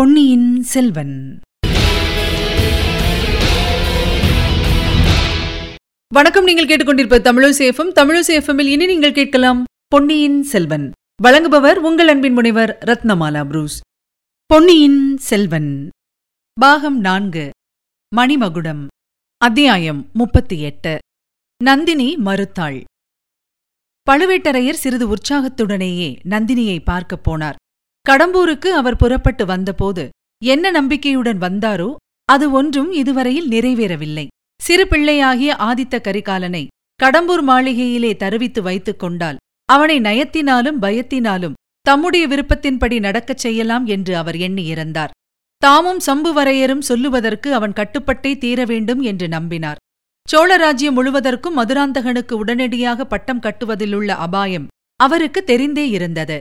பொன்னியின் செல்வன். வணக்கம் நீங்கள் கேட்டுக்கொண்டிருப்ப தமிழசேஃபம் தமிழசேஃபமில் இனி நீங்கள் கேட்கலாம் பொன்னியின் செல்வன். வழங்குபவர் உங்கள் அன்பின் முனைவர் ரத்னமாலா புரூஸ். பொன்னியின் செல்வன். பாகம் நான்கு. மணிமகுடம். அத்தியாயம் முப்பத்தி எட்டு. நந்தினி மறுத்தாள். பழுவேட்டரையர் சிறிது உற்சாகத்துடனேயே நந்தினியை பார்க்கப் போனார். கடம்பூருக்கு அவர் புறப்பட்டு வந்தபோது என்ன நம்பிக்கையுடன் வந்தாரோ அது ஒன்றும் இதுவரையில் நிறைவேறவில்லை. சிறு பிள்ளையாகிய ஆதித்த கரிகாலனை கடம்பூர் மாளிகையிலே தருவித்து வைத்துக் கொண்டால் அவனை நயத்தினாலும் பயத்தினாலும் தம்முடைய விருப்பத்தின்படி நடக்கச் செய்யலாம் என்று அவர் எண்ணியிருந்தார் தாமும் சம்புவரையரும் சொல்லுவதற்கு அவன் கட்டுப்பட்டே தீர வேண்டும் என்று நம்பினார். சோழராஜ்யம் முழுவதற்கும் மதுராந்தகனுக்கு உடனடியாக பட்டம் கட்டுவதிலுள்ள அபாயம் அவருக்கு தெரிந்தே இருந்தது.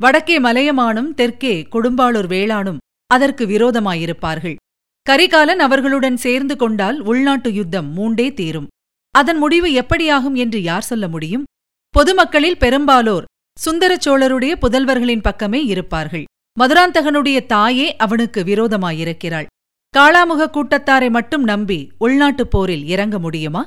வடக்கே மலையமானும் தெற்கே கொடும்பாளூர் வேளானும் அதற்கு விரோதமாயிருப்பார்கள். கரிகாலன் அவர்களுடன் சேர்ந்து கொண்டால் உள்நாட்டு யுத்தம் மூண்டே தீரும். அதன் முடிவு எப்படியாகும் என்று யார் சொல்ல முடியும்? பொதுமக்களில் பெரும்பாலோர் சுந்தர சோழருடைய புதல்வர்களின் பக்கமே இருப்பார்கள். மதுராந்தகனுடைய தாயே அவனுக்கு விரோதமாயிருக்கிறாள். காளாமுக கூட்டத்தாரை மட்டும் நம்பி உள்நாட்டுப் போரில் இறங்க முடியுமா?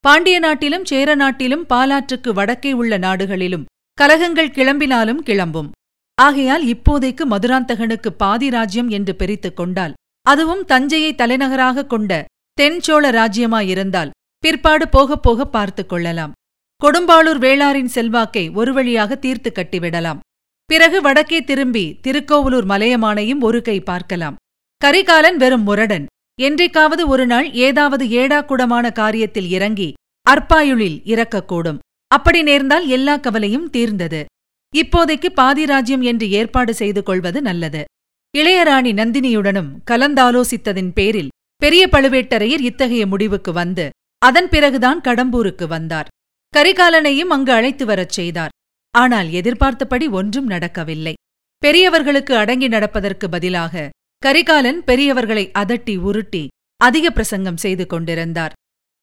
பாண்டிய நாட்டிலும் சேர நாட்டிலும் பாலாற்றுக்கு வடக்கே உள்ள நாடுகளிலும் கலகங்கள் கிளம்பினாலும் கிளம்பும். ஆகையால் இப்போதைக்கு மதுராந்தகனுக்கு பாதி ராஜ்யம் என்று பிரித்துக் கொண்டால் அதுவும் தஞ்சையை தலைநகராகக் கொண்ட தென்சோழ ராஜ்யமாயிருந்தால் பிற்பாடு போகப் போக பார்த்துக் கொள்ளலாம். கொடும்பாளூர் வேளாரின் செல்வாக்கை ஒரு வழியாக தீர்த்து கட்டிவிடலாம். பிறகு வடக்கே திரும்பி திருக்கோவலூர் மலையமானையும் ஒரு கை பார்க்கலாம். கரிகாலன் வெறும் முரடன். என்றைக்காவது ஒரு நாள் ஏதாவது ஏடாக்குடமான காரியத்தில் இறங்கி அற்பாயுளில் இறக்கக்கூடும். அப்படி நேர்ந்தால் எல்லா கவலையும் தீர்ந்தது. இப்போதைக்கு பாதி ராஜ்யம் என்று ஏற்பாடு செய்து கொள்வது நல்லது. இளையராணி நந்தினியுடனும் கலந்தாலோசித்ததின் பேரில் பெரிய பழுவேட்டரையர் இத்தகைய முடிவுக்கு வந்து அதன் பிறகுதான் கடம்பூருக்கு வந்தார். கரிகாலனையும் அங்கு அழைத்து வரச் செய்தார். ஆனால் எதிர்பார்த்தபடி ஒன்றும் நடக்கவில்லை. பெரியவர்களுக்கு அடங்கி நடப்பதற்கு பதிலாக கரிகாலன் பெரியவர்களை அதட்டி உருட்டி அதிக பிரசங்கம் செய்து கொண்டிருந்தார்.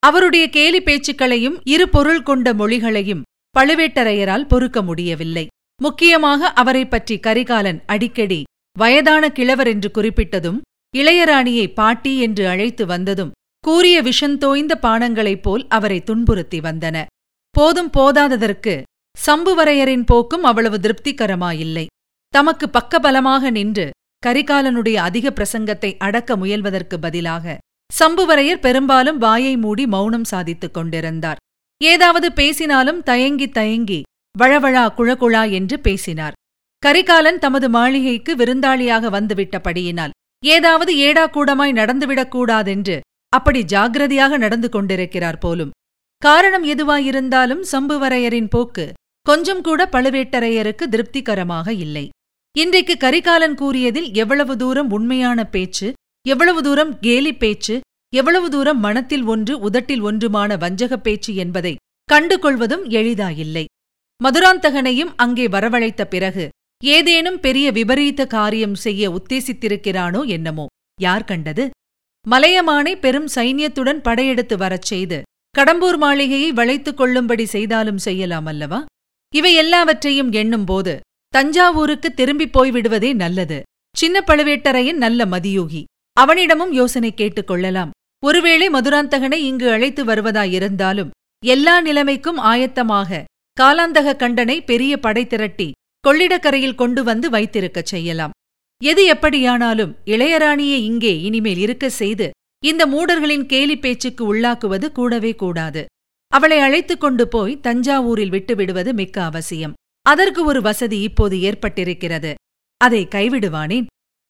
அவருடைய கேலி பேச்சுக்களையும் இரு பொருள் கொண்ட மொழிகளையும் பழுவேட்டரையரால் பொறுக்க முடியவில்லை. முக்கியமாக அவரை பற்றி கரிகாலன் அடிக்கடி வயதான கிழவர் என்று குறிப்பிட்டதும் இளையராணியை பாட்டி என்று அழைத்து வந்ததும் கூறிய விஷந்தோய்ந்த பானங்களைப் போல் அவரை துன்புறுத்தி வந்தன. போதும் போதாததற்கு சம்புவரையரின் போக்கும் அவ்வளவு திருப்திகரமாயில்லை. தமக்கு பக்கபலமாக நின்று கரிகாலனுடைய அதிக பிரசங்கத்தை அடக்க முயல்வதற்கு பதிலாக சம்புவரையர் பெரும்பாலும் வாயை மூடி மௌனம் சாதித்துக் கொண்டிருந்தார். ஏதாவது பேசினாலும் தயங்கி தயங்கி வழவழா குழகுழா என்று பேசினார். கரிகாலன் தமது மாளிகைக்கு விருந்தாளியாக வந்துவிட்டபடியினால் ஏதாவது ஏடாக்கூடமாய் நடந்துவிடக்கூடாதென்று அப்படி ஜாகிரதையாக நடந்து கொண்டிருக்கிறார் போலும். காரணம் எதுவாயிருந்தாலும் சம்புவரையரின் போக்கு கொஞ்சம் கூட பழுவேட்டரையருக்கு திருப்திகரமாக இல்லை. இன்றைக்கு கரிகாலன் கூறியதில் எவ்வளவு தூரம் உண்மையான பேச்சு எவ்வளவு தூரம் கேலி பேச்சு எவ்வளவு தூரம் மனத்தில் ஒன்று உதட்டில் ஒன்றுமான வஞ்சகப் பேச்சு என்பதை கண்டு கொள்வதும் எளிதாயில்லை. மதுராந்தகனையும் அங்கே வரவழைத்த பிறகு ஏதேனும் பெரிய விபரீத காரியம் செய்ய உத்தேசித்திருக்கிறானோ என்னமோ. யார் கண்டது? மலையமானை பெரும் சைன்யத்துடன் படையெடுத்து வரச் செய்து கடம்பூர் மாளிகையை வளைத்துக் கொள்ளும்படி செய்தாலும் செய்யலாம் அல்லவா? இவை எல்லாவற்றையும் எண்ணும்போது தஞ்சாவூருக்கு திரும்பிப் போய்விடுவதே நல்லது. சின்ன பழுவேட்டரையன் நல்ல மதியூகி. அவனிடமும் யோசனை கேட்டுக் கொள்ளலாம். ஒருவேளை மதுராந்தகனை இங்கு அழைத்து வருவதாயிருந்தாலும் எல்லா நிலைமைக்கும் ஆயத்தமாக காலாந்தக கண்டனை பெரிய படை திரட்டி கொள்ளிடக்கரையில் கொண்டு வந்து வைத்திருக்கச் செய்யலாம். எது எப்படியானாலும் இளையராணியை இங்கே இனிமேல் இருக்க செய்து இந்த மூடர்களின் கேலி பேச்சுக்கு உள்ளாக்குவது கூடவே கூடாது. அவளை அழைத்துக் கொண்டு போய் தஞ்சாவூரில் விட்டுவிடுவது மிக்க அவசியம். அதற்கு ஒரு வசதி இப்போது ஏற்பட்டிருக்கிறது. அதை கைவிடுவானேன்?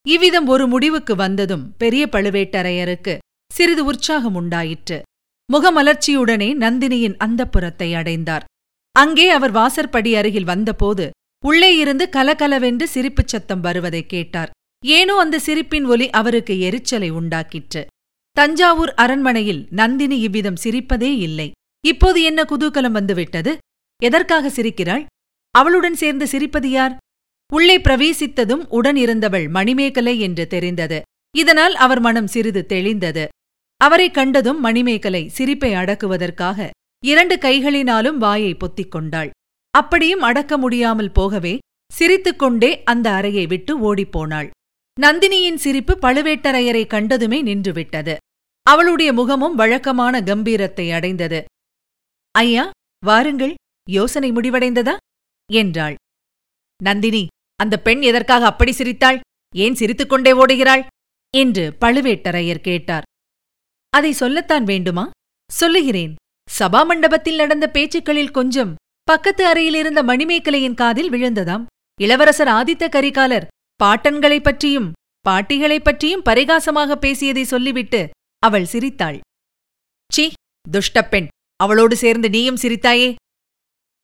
இவ்விதம் ஒரு முடிவுக்கு வந்ததும் பெரிய பழுவேட்டரையருக்கு சிறிது உற்சாகம் உண்டாயிற்று. முகமலர்ச்சியுடனே நந்தினியின் அந்தப்புறத்தை அடைந்தார். அங்கே அவர் வாசற்படி அருகில் வந்தபோது உள்ளே இருந்து கலகலவென்று சிரிப்புச் சத்தம் வருவதைக் கேட்டார். ஏனோ அந்த சிரிப்பின் ஒலி அவருக்கு எரிச்சலை உண்டாக்கிற்று. தஞ்சாவூர் அரண்மனையில் நந்தினி இவ்விதம் சிரிப்பதே இல்லை. இப்போது என்ன குதூகலம் வந்துவிட்டது? எதற்காக சிரிக்கிறாள்? அவளுடன் சேர்ந்து சிரிப்பது யார்? உள்ளே பிரவேசித்ததும் உடனிருந்தவள் மணிமேகலை என்று தெரிந்தது. இதனால் அவர் மனம் சிறிது தெளிந்தது. அவரைக் கண்டதும் மணிமேகலை சிரிப்பை அடக்குவதற்காக இரண்டு கைகளினாலும் வாயை பொத்திக் கொண்டாள். அப்படியும் அடக்க முடியாமல் போகவே சிரித்துக்கொண்டே அந்த அறையை விட்டு ஓடிப்போனாள் நந்தினியின் சிரிப்பு பழுவேட்டரையரை கண்டதுமே நின்றுவிட்டது. அவளுடைய முகமும் வழக்கமான கம்பீரத்தை அடைந்தது. ஐயா வாருங்கள். யோசனை முடிவடைந்ததா? என்றாள். நந்தினி அந்த பெண் எதற்காக அப்படி சிரித்தாள்? ஏன் சிரித்துக்கொண்டே ஓடுகிறாள்? என்று பழுவேட்டரையர் கேட்டார். அதை சொல்லத்தான் வேண்டுமா? சொல்லுகிறேன். சபா மண்டபத்தில் நடந்த பேச்சுக்களில் கொஞ்சம் பக்கத்து அறையில் இருந்த மணிமேகலையின் காதில் விழுந்ததாம். இளவரசர் ஆதித்த கரிகாலர் பாட்டன்களைப் பற்றியும் பாட்டிகளைப் பற்றியும் பரிகாசமாக பேசியதை சொல்லிவிட்டு அவள் சிரித்தாள். சி துஷ்டப்பெண் அவளோடு சேர்ந்து நீயும் சிரித்தாயே?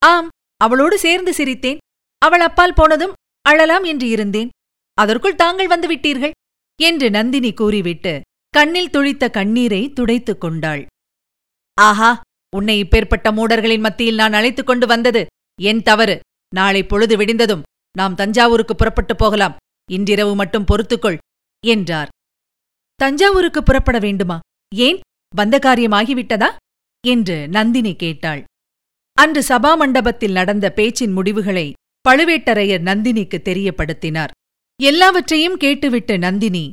ஆம் அவளோடு சேர்ந்து சிரித்தேன். அவள் அப்பால் போனதும் அழலாம் என்று இருந்தேன். அதற்குள் தாங்கள் வந்து விட்டீர்கள் என்று நந்தினி கூறிவிட்டு கண்ணில் துளித்த கண்ணீரை துடைத்துக் கொண்டாள். ஆஹா உன்னை இப்பேற்பட்ட மூடர்களின் மத்தியில் நான் அழைத்துக் கொண்டு வந்தது என் தவறு. நாளை பொழுது விடிந்ததும் நாம் தஞ்சாவூருக்கு புறப்பட்டுப் போகலாம். இன்றிரவு மட்டும் பொறுத்துக்கொள் என்றார். தஞ்சாவூருக்கு புறப்பட வேண்டுமா? ஏன்? வந்த காரியமாகிவிட்டதா என்று நந்தினி கேட்டாள். அன்று சபா மண்டபத்தில் நடந்த பேச்சின் முடிவுகளை பழுவேட்டரையர் நந்தினிக்கு தெரியப்படுத்தினார். எல்லாவற்றையும் கேட்டுவிட்டு நந்தினி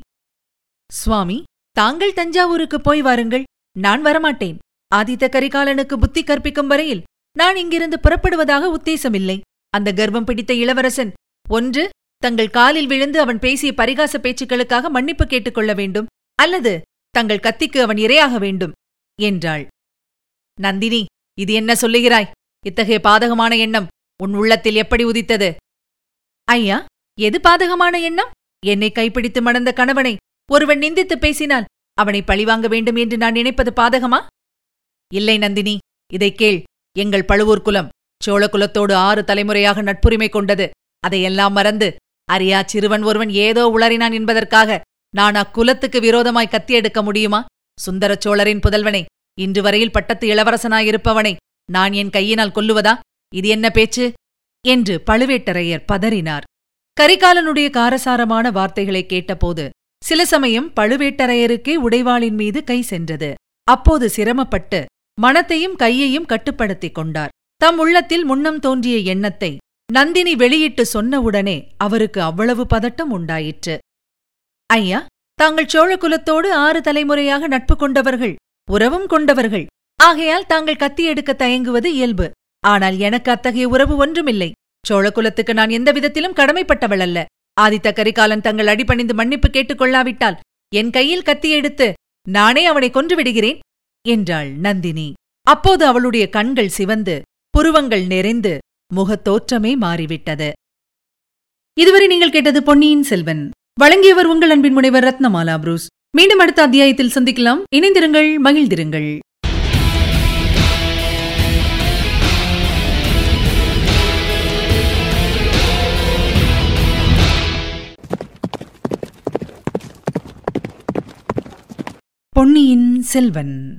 சுவாமி தாங்கள் தஞ்சாவூருக்கு போய் வாருங்கள். நான் வரமாட்டேன். ஆதித்த கரிகாலனுக்கு புத்தி கற்பிக்கும் வரையில் நான் இங்கிருந்து புறப்படுவதாக உத்தேசமில்லை. அந்த கர்வம் பிடித்த இளவரசன் ஒன்று தங்கள் காலில் விழுந்து அவன் பேசிய பரிகாச பேச்சுக்களுக்காக மன்னிப்பு கேட்டுக்கொள்ள வேண்டும். அல்லது தங்கள் கத்திக்கு அவன் இரையாக வேண்டும் என்றாள். நந்தினி இது என்ன சொல்லுகிறாய்? இத்தகைய பாதகமான எண்ணம் உன் உள்ளத்தில் எப்படி உதித்தது? ஐயா எது பாதகமான எண்ணம்? என்னை கைப்பிடித்து மணந்த கணவனை ஒருவன் நிந்தித்து பேசினால் அவனை பழிவாங்க வேண்டும் என்று நான் நினைப்பது பாதகமா? இல்லை நந்தினி இதை கேள். எங்கள் பழுவூர் குலம் சோழகுலத்தோடு ஆறு தலைமுறையாக நட்புரிமை கொண்டது. அதையெல்லாம் மறந்து அறியா சிறுவன் ஒருவன் ஏதோ உளறினான் என்பதற்காக நான் அக்குலத்துக்கு விரோதமாய் கத்தி எடுக்க முடியுமா? சுந்தர சோழரின் புதல்வனை இன்று வரையில் பட்டத்து இளவரசனாயிருப்பவனை நான் என் கையினால் கொல்லுவதா? இது என்ன பேச்சு? என்று பழுவேட்டரையர் பதறினார். கரிகாலனுடைய காரசாரமான வார்த்தைகளை கேட்டபோது சில சமயம் பழுவேட்டரையருக்கே உடைவாளின் மீது கை சென்றது. அப்போது சிரமப்பட்டு மனத்தையும் கையையும் கட்டுப்படுத்திக் கொண்டார். தம் உள்ளத்தில் முன்னம் தோன்றிய எண்ணத்தை நந்தினி வெளியிட்டு சொன்னவுடனே அவருக்கு அவ்வளவு பதட்டம் உண்டாயிற்று. ஐயா தாங்கள் சோழ குலத்தோடு ஆறு தலைமுறையாக நட்பு கொண்டவர்கள் உறவும் கொண்டவர்கள். ஆகையால் தாங்கள் கத்தி எடுக்க தயங்குவது இயல்பு. ஆனால் எனக்கு அத்தகைய உறவு ஒன்றுமில்லை. சோழகுலத்துக்கு நான் எந்த விதத்திலும் கடமைப்பட்டவள் அல்ல. ஆதித்த கரிகாலன் தங்கள் அடிபணிந்து மன்னிப்பு கேட்டுக் கொள்ளாவிட்டால் என் கையில் கத்தி எடுத்து நானே அவனை கொன்று விடுகிறேன்? என்றாள் நந்தினி. அப்போது அவளுடைய கண்கள் சிவந்து புருவங்கள் நெறிந்து முகத்தோற்றமே மாறிவிட்டது. இதுவரை நீங்கள் கேட்டது பொன்னியின் செல்வன். வழங்கியவர் உங்கள் அன்பின் முனைவர் ரத்னமாலா புரூஸ். மீண்டும் அடுத்த அத்தியாயத்தில் சந்திக்கலாம். இணைந்திருங்கள் மகிழ்ந்திருங்கள். பொன்னியின் செல்வன்.